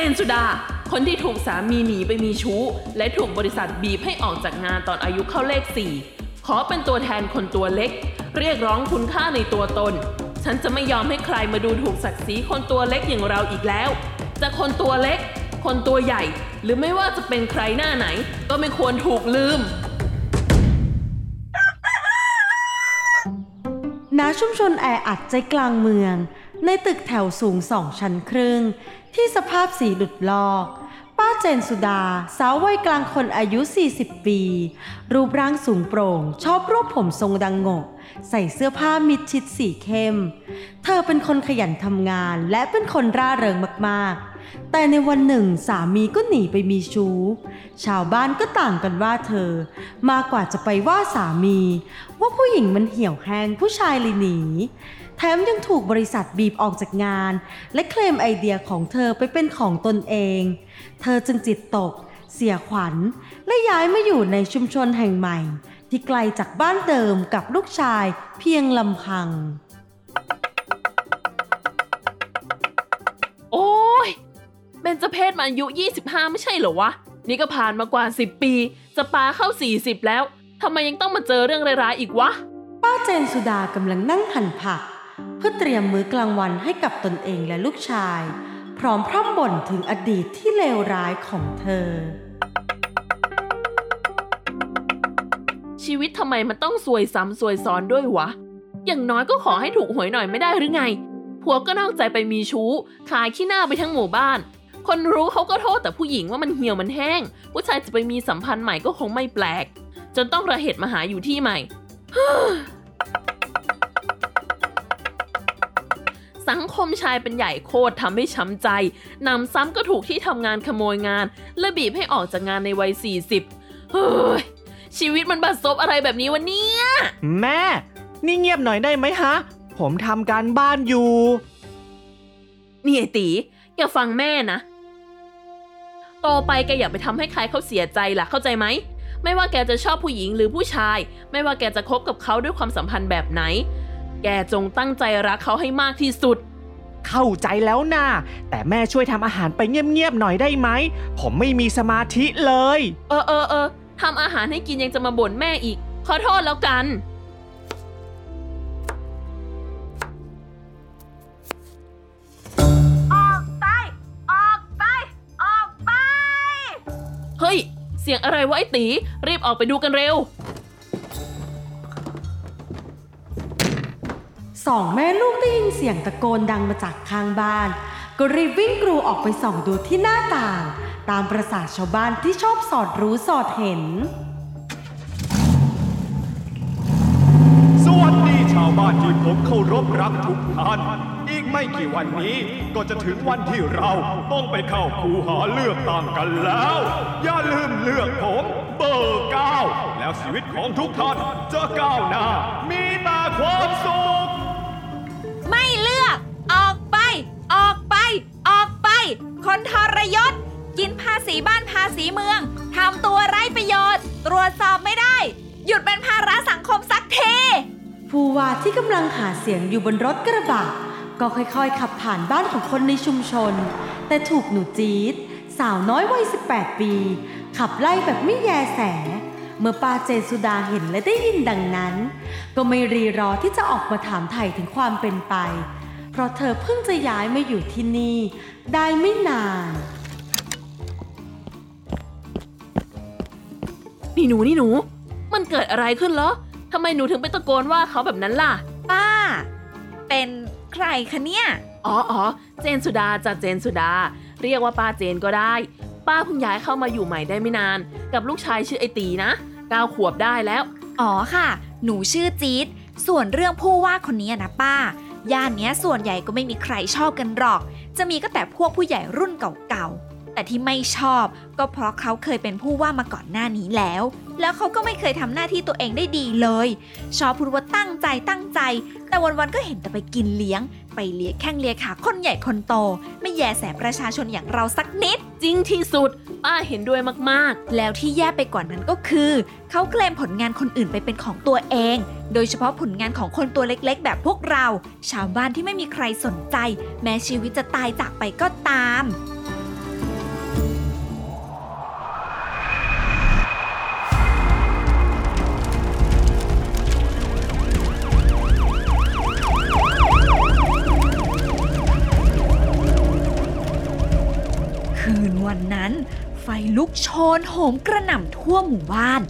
นเจนสุดา คนที่ถูกสามีหนีไปมีชู้ และถูกบริษัทบีบให้ออกจากงานตอนอายุเข้าเลข 4 ขอเป็นตัวแทนคนตัวเล็ก เรียกร้องคุณค่าในตัวตน ฉันจะไม่ยอมให้ใครมาดูถูกศักดิ์ศรีคนตัวเล็กอย่างเราอีกแล้ว จะคนตัวเล็ก คนตัวใหญ่ หรือไม่ว่าจะเป็นใครหน้าไหน ก็ไม่ควรถูกลืมณชุมชนแออัดใจกลางเมือง ในตึกแถวสูงสองชั้นครึ่ง ที่สภาพสีหลุดลอก ป้าเจนสุดา สาววัยกลางคนอายุ 40 ปี รูปร่างสูงโปร่ง ชอบรูปผมทรงดังงก ใส่เสื้อผ้ามิดชิดสีเข้ม เธอเป็นคนขยันทำงานและเป็นคนร่าเริงมากๆ แต่ในวันหนึ่งสามีก็หนีไปมีชู้ ชาวบ้านก็ต่างกันว่าเธอ มากกว่าจะไปว่าสามี ว่าผู้หญิงมันเหี่ยวแห้งผู้ชายเลยหนี แถมยังถูกบริษัทบีบออกจากงาน และเคลมไอเดียของเธอไปเป็นของตนเอง เธอจึงจิตตก เสียขวัญ และย้ายมาอยู่ในชุมชนแห่งใหม่ ที่ไกลจากบ้านเดิมกับลูกชายเพียงลำพัง โอ้ยเบนจเพศมาอายุ 25 ไม่ใช่เหรอวะ นี่ก็ผ่านมากว่า 10 ปี จะปาเข้า 40 แล้วทำไมยังต้องมาเจอเรื่องร้ายๆอีกวะ ป้าเจนสุดากำลังนั่งหั่นผัก เพื่อเตรียมมื้อกลางวันให้กับตนเองและลูกชาย พร้อมพร่ำบ่นถึงอดีตที่เลวร้ายของเธอ ชีวิตทำไมมันต้องซวยซ้ำซวยซ้อนด้วยวะ อย่างน้อยก็ขอให้ถูกหวยหน่อยไม่ได้หรือไง ผัวก็นอกใจไปมีชู้ ขายขี้หน้าไปทั้งหมู่บ้าน คนรู้เขาก็โทษแต่ผู้หญิงว่ามันเหี่ยวมันแห้ง ผู้ชายจะไปมีสัมพันธ์ใหม่ก็คงไม่แปลก จนต้องระเหตุมาหาอยู่ที่ใหม่ สังคมชายเป็นใหญ่โคตรทำให้ช้ำใจหนำซ้ำก็ถูกที่ทำงานขโมยงาน และบีบให้ออกจากงานในวัย 40 เฮ้ย ชีวิตมันบัดซบอะไรแบบนี้วะเนี่ย แม่ นี่เงียบหน่อยได้ไหมฮะ ผมทำการบ้านอยู่ นี่ไอตีแกฟังแม่นะ โตไปแกอย่าไปทำให้ใครเขาเสียใจล่ะเข้าใจไหมไม่ว่าแกจะชอบผู้หญิงหรือผู้ชาย ไม่ว่าแกจะคบกับเขาด้วยความสัมพันธ์แบบไหน แกจงตั้งใจรักเขาให้มากที่สุด เข้าใจแล้วนะแต่แม่ช่วยทำอาหารไปเงียบๆหน่อยได้ไหม ผมไม่มีสมาธิเลย เออเออเออทำอาหารให้กินยังจะมาบ่นแม่อีก ขอโทษแล้วกัน ออกไป ออกไป ออกไป เฮ้ย เสียงอะไรวะไอตี รีบออกไปดูกันเร็ว สองแม่ลูกได้ยินเสียงตะโกนดังมาจากข้างบ้าน ก็รีบวิ่งกรูออกไปส่องดูที่หน้าต่าง ตามประสาชาวบ้านที่ชอบสอดรู้สอดเห็น สวัสดีชาวบ้านที่ผมเคารพรักทุกท่าน อีกไม่กี่วันนี้ก็จะถึงวันที่เราต้องไปเข้าคูหาเลือกตั้งกันแล้ว อย่าลืมเลือกผมเบอร์เก้าแล้วชีวิตของทุกท่านจะก้าวหน้า มีแต่ความสุข คนทรยศ กินภาษีบ้านภาษีเมืองทำตัวไร้ประโยชน์ ตรวจสอบไม่ได้ หยุดเป็นภาระสังคมสักทีผู้ว่าที่กำลังหาเสียงอยู่บนรถกระบะก็ค่อยๆ ขับผ่านบ้านของคนในชุมชน แต่ถูกหนูจี๊ดสาวน้อยวัย 18 ปี ขับไล่แบบไม่แยแส เมื่อป้าเจนสุดาเห็นและได้ยินดังนั้น ก็ไม่รีรอที่จะออกมาถามไถ่ถึงความเป็นไป เพราะเธอเพิ่งจะย้ายมาอยู่ที่นี่ ได้ไม่นาน นี่หนูนี่หนู มันเกิดอะไรขึ้นเหรอทำไมหนูถึงไปตะโกนว่าเขาแบบนั้นล่ะ ป้า เป็นใครคะเนี่ย อ๋ออ๋อเจนสุดาจากเจนสุดา เรียกว่าป้าเจนก็ได้ ป้าเพิ่งย้ายเข้ามาอยู่ใหม่ได้ไม่นาน กับลูกชายชื่อไอตีนะเก้าขวบได้แล้ว อ๋อค่ะ หนูชื่อจี๊ดส่วนเรื่องผู้ว่าคนนี้นะป้า ย่านเนี้ยส่วนใหญ่ก็ไม่มีใครชอบกันหรอก จะมีก็แต่พวกผู้ใหญ่รุ่นเก่าๆ แต่ที่ไม่ชอบก็เพราะเขาเคยเป็นผู้ว่ามาก่อนหน้านี้แล้ว แล้วเขาก็ไม่เคยทำหน้าที่ตัวเองได้ดีเลย ชอบพูดว่าตั้งใจตั้งใจ แต่วันๆก็เห็นแต่ไปกินเลี้ยง ไปเลียแข้งเลียขาคนใหญ่คนโต ไม่แยแสประชาชนอย่างเราสักนิด จริงที่สุด ป้าเห็นด้วยมากแล้วที่แย่ไปกว่านั้นก็คือ เขาเคลมผลงานคนอื่นไปเป็นของตัวเอง โดยเฉพาะผลงานของคนตัวเล็กๆ แบบพวกเรา ชาวบ้านที่ไม่มีใครสนใจ แม้ชีวิตจะตายจากไปก็ตาม ลุกโชนโหมกระหน่ำทั่วหมู่บ้าน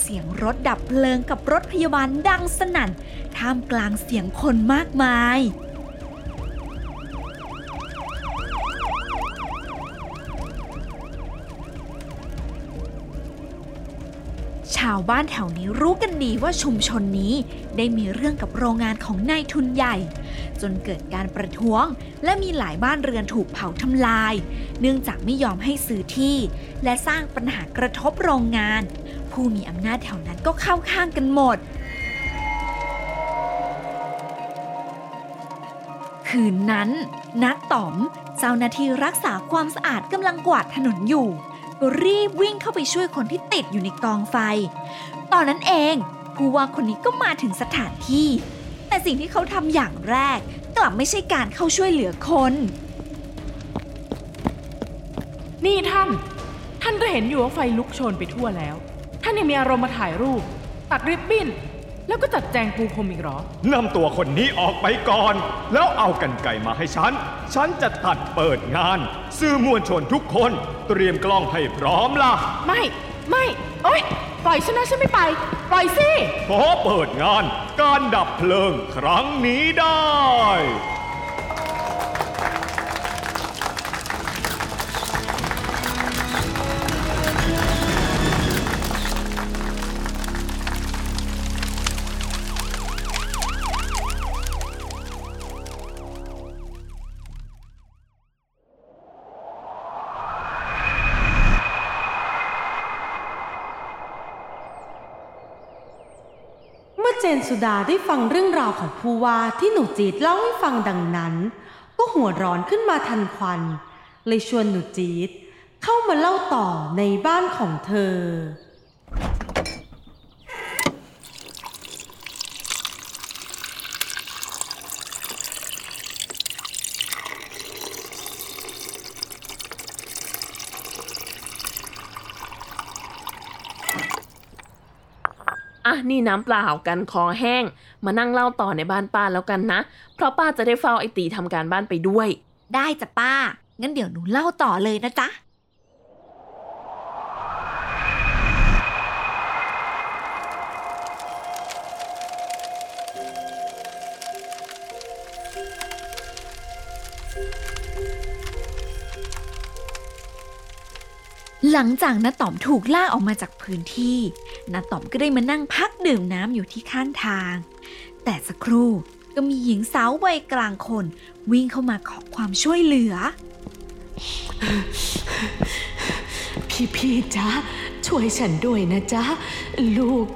เสียงรถดับเพลิงกับรถพยาบาลดังสนั่น ท่ามกลางเสียงคนมากมาย ชาว บ้านแถวนี้รู้กันดีว่าชุมชนนี้ได้มีเรื่องกับโรงงานของนายทุนใหญ่ จนเกิดการประท้วง และมีหลายบ้านเรือนถูกเผาทำลาย เนื่องจากไม่ยอมให้ซื้อที่ และสร้างปัญหากระทบโรงงาน ผู้มีอำนาจแถวนั้นก็เข้าข้างกันหมด คืนนั้นนัดต๋อม เจ้าหน้าที่รักษาความสะอาดกำลังกวาดถนนอยู่ ก็รีบวิ่งเข้าไปช่วยคนที่ติดอยู่ในกองไฟ ตอนนั้นเองผู้ว่าคนนี้ก็มาถึงสถานที่ แต่สิ่งที่เขาทำอย่างแรก กลับไม่ใช่การเข้าช่วยเหลือคน นี่ท่าน ท่านก็เห็นอยู่ว่าไฟลุกโชนไปทั่วแล้ว ท่านยังมีอารมณ์มาถ่ายรูป ตัดริบบิ้น แล้วก็จัดแจงปูพรมอีกเหรอนำตัวคนนี้ออกไปก่อน แล้วเอากันไก่มาให้ฉัน ฉันจะตัดเปิดงาน สื่อมวลชนทุกคน เตรียมกล้องให้พร้อมล่ะ ไม่ไม่โอ๊ยปล่อยฉันนะฉันไม่ไป ปล่อยสิขอเปิดงานการดับเพลิงครั้งนี้ได้ สุดาได้ฟังเรื่องราวของผู้ว่าที่หนูจีดเล่าให้ฟังดังนั้น ก็หัวร้อนขึ้นมาทันควัน เลยชวนหนูจีดเข้ามาเล่าต่อในบ้านของเธอ นี่น้ำเปล่ากันคอแห้ง มานั่งเล่าต่อในบ้านป้าแล้วกันนะ เพราะป้าจะได้เฝ้าไอตีทำการบ้านไปด้วย ได้จ้ะป้า งั้นเดี๋ยวหนูเล่าต่อเลยนะจ๊ะ หลังจากน้าต่อมถูกล่าออกมาจากพื้นที่น้าต่อมก็ได้มานั่งพักดื่มน้ำอยู่ที่ข้างทาง แต่สักครู่ก็มีหญิงสาววัยกลางคน วิ่งเข้ามาขอความช่วยเหลือ พี่พี่ๆจ๊ะช่วยฉันด้วยนะจ๊ะ ลูก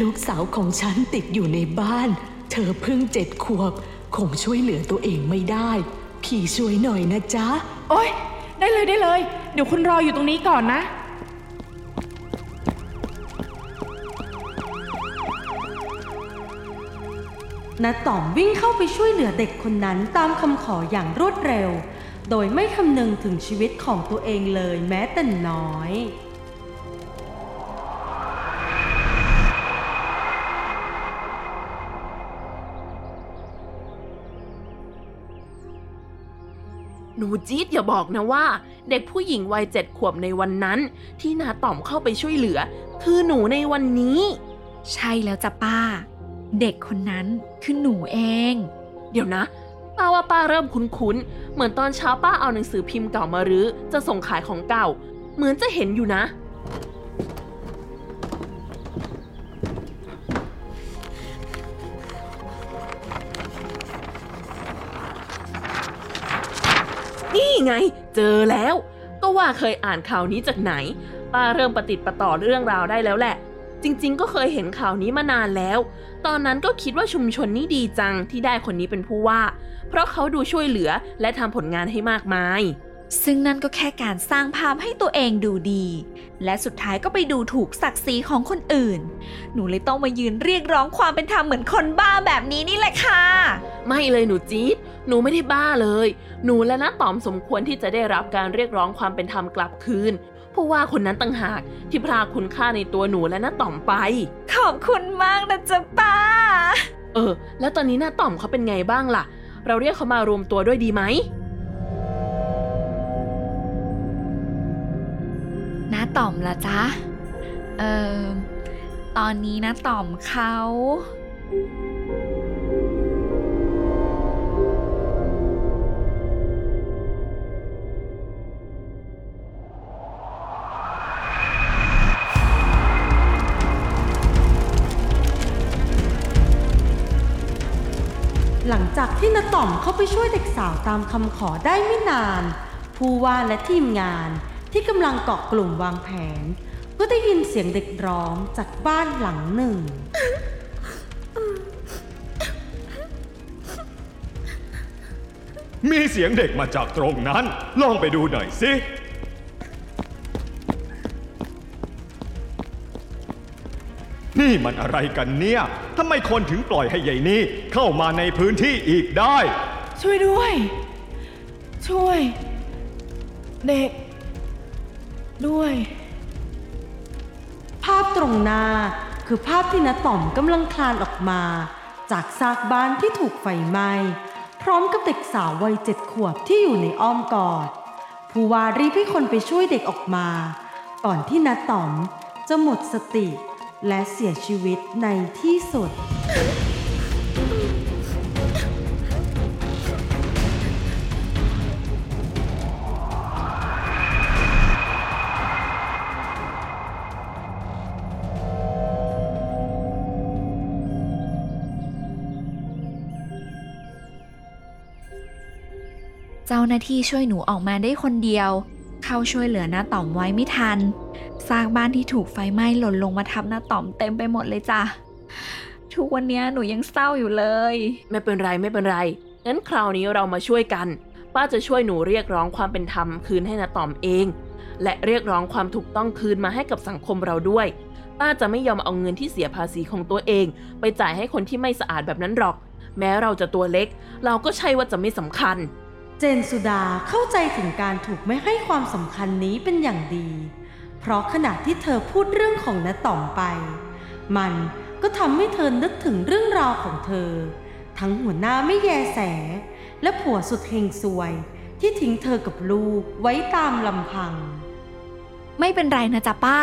ลูกสาวของฉันติดอยู่ในบ้าน เธอเพิ่งเจ็ดขวบ คงช่วยเหลือตัวเองไม่ได้ พี่ช่วยหน่อยนะจ๊ะ โอ๊ย ได้เลยได้เลย เดี๋ยวคุณรออยู่ตรงนี้ก่อนนะนาต่อมวิ่งเข้าไปช่วยเหลือเด็กคนนั้นตามคำขออย่างรวดเร็ว โดยไม่คำนึงถึงชีวิตของตัวเองเลยแม้แต่น้อย จี๊ดอย่าบอกนะว่า เด็กผู้หญิงวัยเจ็ดขวบในวันนั้น ที่นาต่อมเข้าไปช่วยเหลือ คือหนูในวันนี้ ใช่แล้วจ้ะป้า เด็กคนนั้นคือหนูเอง เดี๋ยวนะป้าว่าป้าเริ่มคุ้นๆ เหมือนตอนเช้าป้าเอาหนังสือพิมพ์เก่ามารื้อจะส่งขายของเก่า เหมือนจะเห็นอยู่นะ ไง เจอแล้ว ก็ว่าเคยอ่านข่าวนี้จากไหน ป้าเริ่มประติดประต่อเรื่องราวได้แล้วแหละ จริงๆ ก็เคยเห็นข่าวนี้มานานแล้ว ตอนนั้นก็คิดว่าชุมชนนี้ดีจังที่ได้คนนี้เป็นผู้ว่า เพราะเขาดูช่วยเหลือและทำผลงานให้มากมาย ซึ่งนั่นก็แค่การสร้างภาพให้ตัวเองดูดี และสุดท้ายก็ไปดูถูกศักดิ์ศรีของคนอื่น หนูเลยต้องมายืนเรียกร้องความเป็นธรรมเหมือนคนบ้าแบบนี้นี่แหละค่ะ ไม่เลยหนูจี๊ดหนูไม่ได้บ้าเลย หนูและน้าต๋อมสมควรที่จะได้รับการเรียกร้องความเป็นธรรมกลับคืนผู้ว่าคนนั้นต่างหากที่พรากคุณค่าในตัวหนูและน้าต๋อมไป ขอบคุณมากนะจ๊ะป้า เออ แล้วตอนนี้น้าต๋อมเขาเป็นไงบ้างล่ะ เราเรียกเขามารวมตัวด้วยดีไหม ต่อมละจ๊ะ เอ่อ ตอนนี้น้าต่อมเขาหลังจากที่นาต่อมเข้าไปช่วยเด็กสาวตามคำขอได้ไม่นาน ผู้ว่าและทีมงาน ที่กำลังเกาะกลุ่มวางแผน ก็ได้ยินเสียงเด็กร้องจากบ้านหลังหนึ่ง มีเสียงเด็กมาจากตรงนั้น ลองไปดูหน่อยสินี่มันอะไรกันเนี่ย ทำไมคนถึงปล่อยให้ใหญ่นี่เข้ามาในพื้นที่อีกได้ ช่วยด้วย ช่วย เด็ก ด้วย ภาพตรงหน้าคือภาพที่นาต่อมกำลังคลานออกมา จากซากบ้านที่ถูกไฟไหม้พร้อมกับเด็กสาววัยเจ็ดขวบที่อยู่ในอ้อมกอด ผู้วารีบให้คนไปช่วยเด็กออกมา ก่อนที่นาต่อมจะหมดสติและเสียชีวิตในที่สุด จ้าหน้าที่ช่วยหนูออกมาได้คนเดียว เข้าช่วยเหลือน้าต่อมไว้ไม่ทัน ซากบ้านที่ถูกไฟไหม้หล่นลงมาทับน้าต่อมเต็มไปหมดเลยจ้ะ ทุกวันนี้หนูยังเศร้าอยู่เลย ไม่เป็นไรไม่เป็นไร งั้นคราวนี้เรามาช่วยกัน ป้าจะช่วยหนูเรียกร้องความเป็นธรรมคืนให้นาตอมเอง และเรียกร้องความถูกต้องคืนมาให้กับสังคมเราด้วย ป้าจะไม่ยอมเอาเงินที่เสียภาษีของตัวเอง ไปจ่ายให้คนที่ไม่สะอาดแบบนั้นหรอก แม้เราจะตัวเล็ก เราก็ใช่ว่าจะไม่สำคัญ จนสุดาเข้าใจถึงการถูกไม่ให้ความสำคัญนี้เป็นอย่างดี เพราะขณะที่เธอพูดเรื่องของน้าต่อมไป มันก็ทำให้เธอนึกถึงเรื่องราวของเธอ ทั้งหัวหน้าไม่แยแส และผัวสุดเฮงซวย ที่ทิ้งเธอกับลูกไว้ตามลำพัง ไม่เป็นไรนะจ๊ะป้า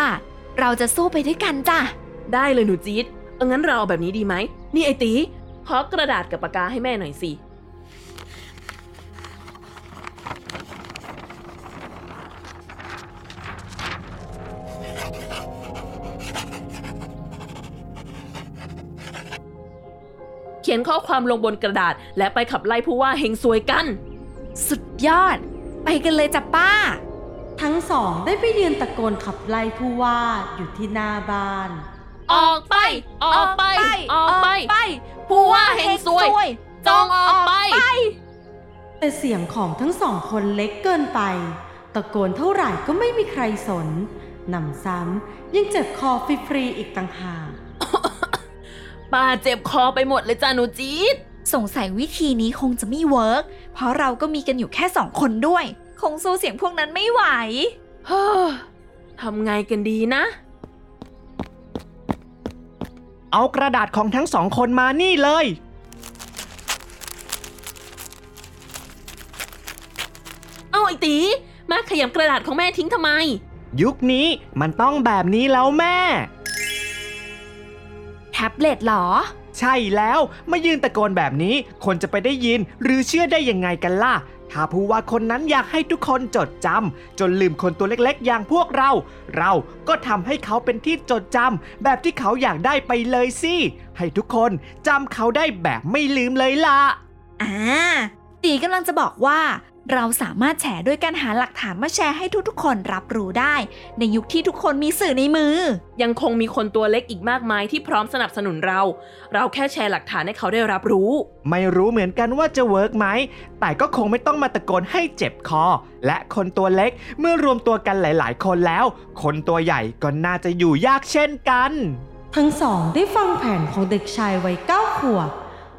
เราจะสู้ไปด้วยกันจ้ะ ได้เลยหนูจี๊ด เอางั้นเราเอาแบบนี้ดีไหม นี่ไอตีขอกระดาษกับปากกาให้แม่หน่อยสิ ขียนข้อความลงบนกระดาษ และไปขับไล่ผู้ว่าเฮงซวยกัน สุดยอด ไปกันเลยจ้ะป้า ทั้งสองได้ไปยืนตะโกนขับไล่ผู้ว่าอยู่ที่หน้าบ้าน ออกไป ออกไป ออกไป ผู้ว่าเฮงซวยจงออกไป แต่เสียงของทั้งสองคนเล็กเกินไป ตะโกนเท่าไหร่ก็ไม่มีใครสนหนำซ้ำยังเจ็บคอฟรีๆอีกต่างหาก ป้าเจ็บคอไปหมดเลยจ้าหนูจี๊ดสงสัยวิธีนี้คงจะไม่ work เพราะเราก็มีกันอยู่แค่สองคนด้วย คงสู้เสียงพวกนั้นไม่ไหวเฮ้อทำไงกันดีนะ เอากระดาษของทั้งสองคนมานี่เลย เอาไอตี มาขยำกระดาษของแม่ทิ้งทำไม ยุคนี้มันต้องแบบนี้แล้วแม่แท็บเล็ตเหรอ ใช่แล้วมายืนตะโกนแบบนี้ คนจะไปได้ยินหรือเชื่อได้ยังไงกันล่ะ ถ้าผู้ว่าคนนั้นอยากให้ทุกคนจดจำจนลืมคนตัวเล็กๆ อย่างพวกเรา เราก็ทำให้เขาเป็นที่จดจำแบบที่เขาอยากได้ไปเลยสิ ให้ทุกคนจำเขาได้แบบไม่ลืมเลยล่ะอ่าตีกำลังจะบอกว่า เราสามารถแชร์ด้วยการหาหลักฐานมาแชร์ให้ทุกๆ คนรับรู้ได้ ในยุคที่ทุกคนมีสื่อในมือ ยังคงมีคนตัวเล็กอีกมากมายที่พร้อมสนับสนุนเรา เราแค่แชร์หลักฐานให้เขาได้รับรู้ ไม่รู้เหมือนกันว่าจะเวิร์กไหม แต่ก็คงไม่ต้องมาตะโกนให้เจ็บคอ และคนตัวเล็กเมื่อรวมตัวกันหลายๆ คนแล้ว คนตัวใหญ่ก็น่าจะอยู่ยากเช่นกัน ทั้งสองได้ฟังแผนของเด็กชายวัยเก้าขวบ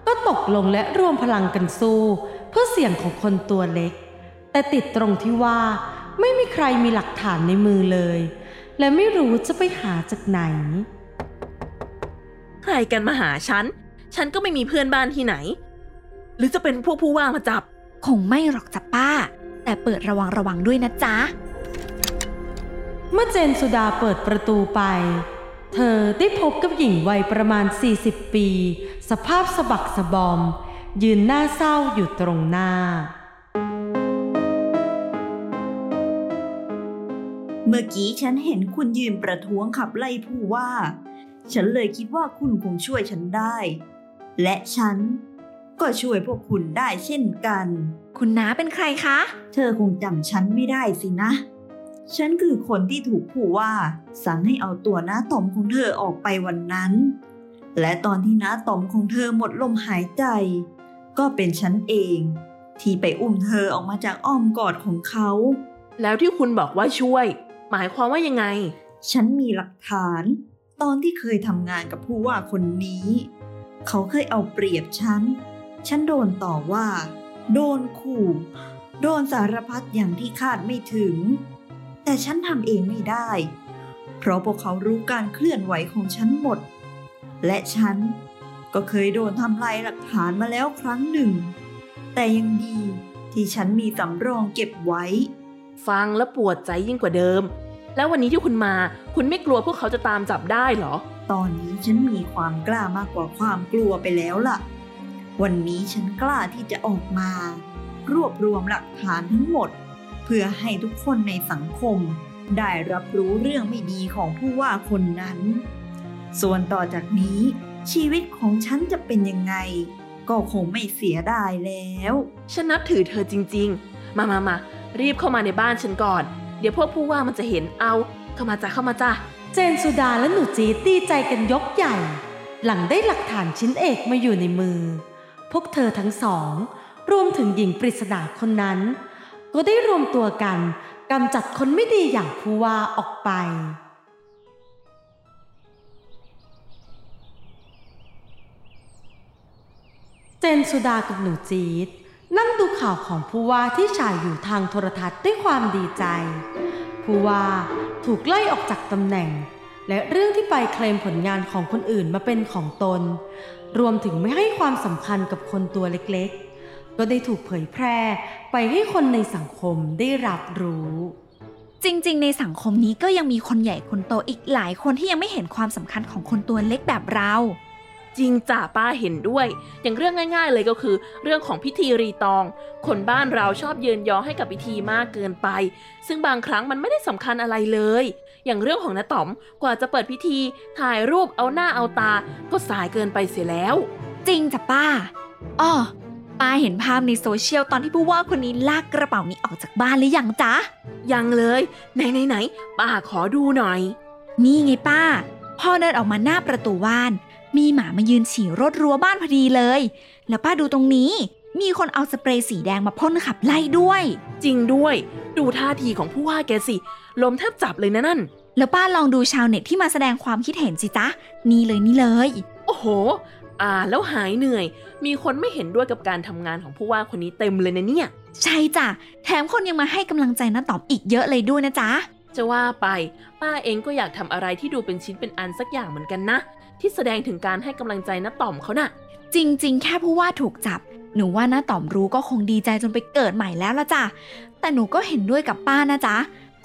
ก็ตกลงและรวมพลังกันสู้ เพื่อเสียงของคนตัวเล็ก แต่ติดตรงที่ว่าไม่มีใครมีหลักฐานในมือเลย และไม่รู้จะไปหาจากไหน ใครกันมาหาฉัน ฉันก็ไม่มีเพื่อนบ้านที่ไหน หรือจะเป็นพวกผู้ว่ามาจับ คงไม่หรอกจ้ะป้า แต่เปิดระวังระวังด้วยนะจ๊ะ เมื่อเจนสุดาเปิดประตูไป เธอได้พบกับหญิงวัยประมาณ 40 ปี สภาพสะบักสะบอม ยืนหน้าเศร้าอยู่ตรงหน้า เมื่อกี้ฉันเห็นคุณยืนประท้วงขับไล่ผู้ว่า ฉันเลยคิดว่าคุณคงช่วยฉันได้ และฉันก็ช่วยพวกคุณได้เช่นกัน คุณน้าเป็นใครคะ เธอคงจำฉันไม่ได้สินะ ฉันคือคนที่ถูกผู้ว่า สั่งให้เอาตัวน้าต๋อมของเธอออกไปวันนั้น และตอนที่น้าต๋อมของเธอหมดลมหายใจ ก็เป็นฉันเอง ที่ไปอุ้มเธอออกมาจากอ้อมกอดของเขา แล้วที่คุณบอกว่าช่วย หมายความว่ายังไง ฉันมีหลักฐาน ตอนที่เคยทำงานกับผู้ว่าคนนี้ เขาเคยเอาเปรียบฉัน ฉันโดนต่อว่า โดนขู่ โดนสารพัดอย่างที่คาดไม่ถึง แต่ฉันทำเองไม่ได้ เพราะพวกเขารู้การเคลื่อนไหวของฉันหมด และฉัน ก็เคยโดนทำลายหลักฐานมาแล้วครั้งหนึ่ง แต่ยังดีที่ฉันมีสำรองเก็บไว้ ฟังแล้วปวดใจยิ่งกว่าเดิม แล้ววันนี้ที่คุณมา คุณไม่กลัวพวกเขาจะตามจับได้เหรอ ตอนนี้ฉันมีความกล้ามากกว่าความกลัวไปแล้วล่ะ วันนี้ฉันกล้าที่จะออกมา รวบรวมหลักฐานทั้งหมด เพื่อให้ทุกคนในสังคม ได้รับรู้เรื่องไม่ดีของผู้ว่าคนนั้น ส่วนต่อจากนี้ ชีวิตของฉันจะเป็นยังไง ก็คงไม่เสียดายแล้ว ฉันนับถือเธอจริง ๆ มามามารีบเข้ามาในบ้านฉันก่อน เดี๋ยวพวกผู้ว่ามันจะเห็นเอาเข้ามาจ้ะเข้ามาจ้ะเจนสุดาและหนูจีดดีใจกันยกใหญ่ หลังได้หลักฐานชิ้นเอกมาอยู่ในมือ พวกเธอทั้งสอง รวมถึงหญิงปริศนาคนนั้น ก็ได้รวมตัวกันกำจัดคนไม่ดีอย่างผู้ว่าออกไป เจนสุดากับหนูจีดนั่งดูข่าวของผู้ว่าที่ฉายอยู่ทางโทรทัศน์ด้วยความดีใจ ผู้ว่าถูกไล่ออกจากตำแหน่ง และเรื่องที่ไปเคลมผลงานของคนอื่นมาเป็นของตน รวมถึงไม่ให้ความสำคัญกับคนตัวเล็กๆ ก็ได้ถูกเผยแพร่ไปให้คนในสังคมได้รับรู้ จริงๆ ในสังคมนี้ก็ยังมีคนใหญ่คนโตอีกหลายคนที่ยังไม่เห็นความสำคัญของคนตัวเล็กแบบเรา จริงจ้ะป้าเห็นด้วย อย่างเรื่องง่าย ๆ เลยก็คือ เรื่องของพิธีรีตอง คนบ้านเราชอบเยินยอให้กับพิธีมากเกินไป ซึ่งบางครั้งมันไม่ได้สำคัญอะไรเลย อย่างเรื่องของน้าต๋อมกว่าจะเปิดพิธีถ่ายรูปเอาหน้าเอาตา ก็สายเกินไปเสียแล้ว จริงจ้ะป้าอ้อป้าเห็นภาพในโซเชียลตอนที่ผู้ว่าคนนี้ลากกระเป๋านี้ออกจากบ้านหรือยังจ๊ะยังเลยไหนไหนไหนป้าขอดูหน่อย นี่ไงป้าพ่อเดินออกมาหน้าประตูบ้าน มีหมามายืนฉี่รถรั้วบ้านพอดีเลย แล้วป้าดูตรงนี้ มีคนเอาสเปรย์สีแดงมาพ่นขับไล่ด้วย จริงด้วย ดูท่าทีของผู้ว่าแกสิ ลมแทบจับเลยนะนั่น แล้วป้าลองดูชาวเน็ตที่มาแสดงความคิดเห็นสิจ๊ะ นี่เลยนี่เลย โอ้โห อ่านแล้วหายเหนื่อย มีคนไม่เห็นด้วยกับการทำงานของผู้ว่าคนนี้เต็มเลยนะเนี่ย ใช่จ้ะ แถมคนยังมาให้กำลังใจน้าต๋อมอีกเยอะเลยด้วยนะจ๊ะจะว่าไป ป้าเองก็อยากทำอะไรที่ดูเป็นชิ้นเป็นอันสักอย่างเหมือนกันนะ ที่แสดงถึงการให้กำลังใจน้าต่อมเขาน่ะ จริง ๆ แค่ผู้ว่าถูกจับ หนูว่าน้าต๋อมรู้ก็คงดีใจจนไปเกิดใหม่แล้วละจ้ะแต่หนูก็เห็นด้วยกับป้านะจ๊ะ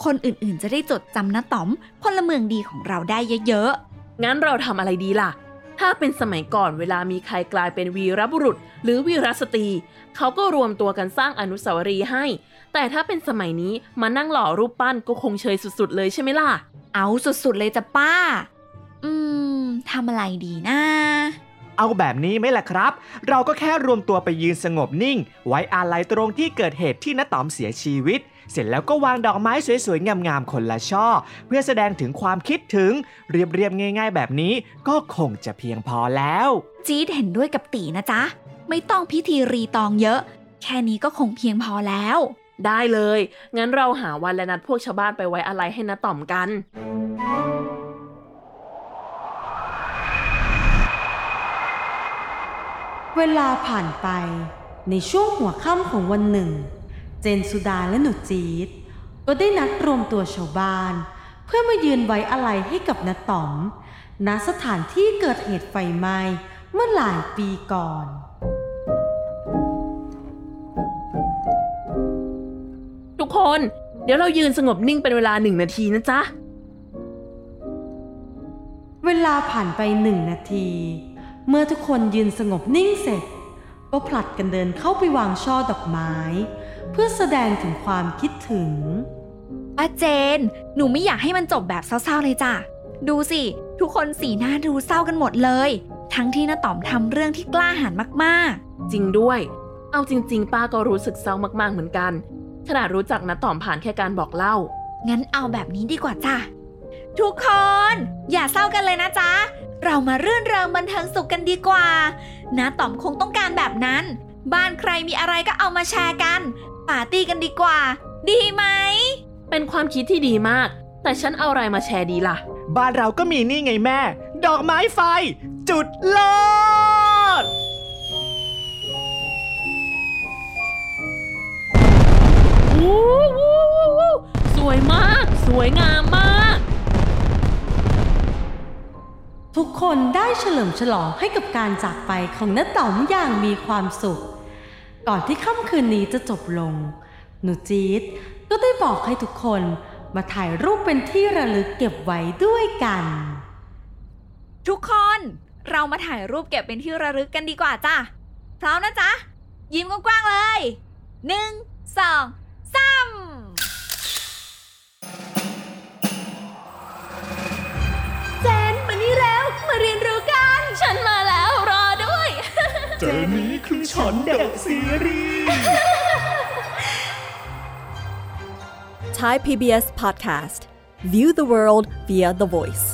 คนอื่นๆ จะได้จดจำน้าต๋อมพลเมืองดีของเราได้เยอะงั้นเราทำอะไรดีล่ะ ถ้าเป็นสมัยก่อนเวลามีใครกลายเป็นวีรบุรุษ หรือวีรสตรี เขาก็รวมตัวกันสร้างอนุสาวรีย์ให้ แต่ถ้าเป็นสมัยนี้มานั่งหล่อรูปปั้นก็คงเชยสุดๆ เลยใช่ไหมล่ะๆเอาสุดๆเลยจ้ะป้าอืมทำอะไรดีนะเอาแบบนี้ไหมล่ะครับ เราก็แค่รวมตัวไปยืนสงบนิ่ง ไว้อาลัยตรงที่เกิดเหตุที่น้าต๋อมเสียชีวิต เสร็จแล้วก็วางดอกไม้สวยๆ งามๆ คนละช่อ เพื่อแสดงถึงความคิดถึง เรียบๆ ง่ายๆ แบบนี้ก็คงจะเพียงพอแล้ว จี๊ดเห็นด้วยกับตีนะจ๊ะ ไม่ต้องพิธีรีตองเยอะ แค่นี้ก็คงเพียงพอแล้ว ได้เลย งั้นเราหาวันและนัดพวกชาวบ้านไปไว้อะไรให้นาต่อมกัน เวลาผ่านไปในช่วงหัวค่ำของวันหนึ่ง เจนสุดาและหนูจี๊ดก็ได้นัดรวมตัวชาวบ้าน เพื่อมายืนไว้อะไรให้กับนาต๋อมณสถานที่เกิดเหตุไฟไหม้เมื่อหลายปีก่อน ทุกคนเดี๋ยวเรายืนสงบนิ่งเป็นเวลาหนึ่งนาทีนะจ๊ะ เวลาผ่านไปหนึ่งนาที เมื่อทุกคนยืนสงบนิ่งเสร็จ ก็ผลัดกันเดินเข้าไปวางช่อดอกไม้ เพื่อแสดงถึงความคิดถึงป้าเจน หนูไม่อยากให้มันจบแบบเศร้าๆเลยจ้ะ ดูสิ ทุกคนสีหน้าดูเศร้ากันหมดเลย ทั้งที่น้าต๋อมทำเรื่องที่กล้าหาญมากจริงด้วย เอาจริง ๆ ป้าก็รู้สึกเศร้ามากๆเหมือนกันขนาดรู้จักนาต่อมผ่านแค่การบอกเล่าๆงั้นเอาแบบนี้ดีกว่าจ้ะ ทุกคน อย่าเศร้ากันเลยนะจ๊ะ เรามารื่นเริงบันเทิงสุขกันดีกว่าน้าต๋อมคงต้องการแบบนั้น บ้านใครมีอะไรก็เอามาแชร์กัน ปาร์ตี้กันดีกว่า ดีไหม เป็นความคิดที่ดีมาก แต่ฉันเอาอะไรมาแชร์ดีล่ะ บ้านเราก็มีนี่ไงแม่ ดอกไม้ไฟ จุดโลดโอ้โหสวยมาก สวยงามมาก ทุกคนได้เฉลิมฉลองให้กับการจากไปของน้าต๋อมอย่างมีความสุข ก่อนที่ค่ำคืนนี้จะจบลง หนูจี๊ดก็ได้บอกให้ทุกคนมาถ่ายรูปเป็นที่ระลึกเก็บไว้ด้วยกัน ทุกคนเรามาถ่ายรูปเก็บเป็นที่ระลึกกันดีกว่าจ้ะพร้อมนะจ๊ะยิ้มกว้างๆเลยหนึ่งสอง เจนี้คือฉันเดอะซีรีส์ Thai PBS podcast. View the world via the voice.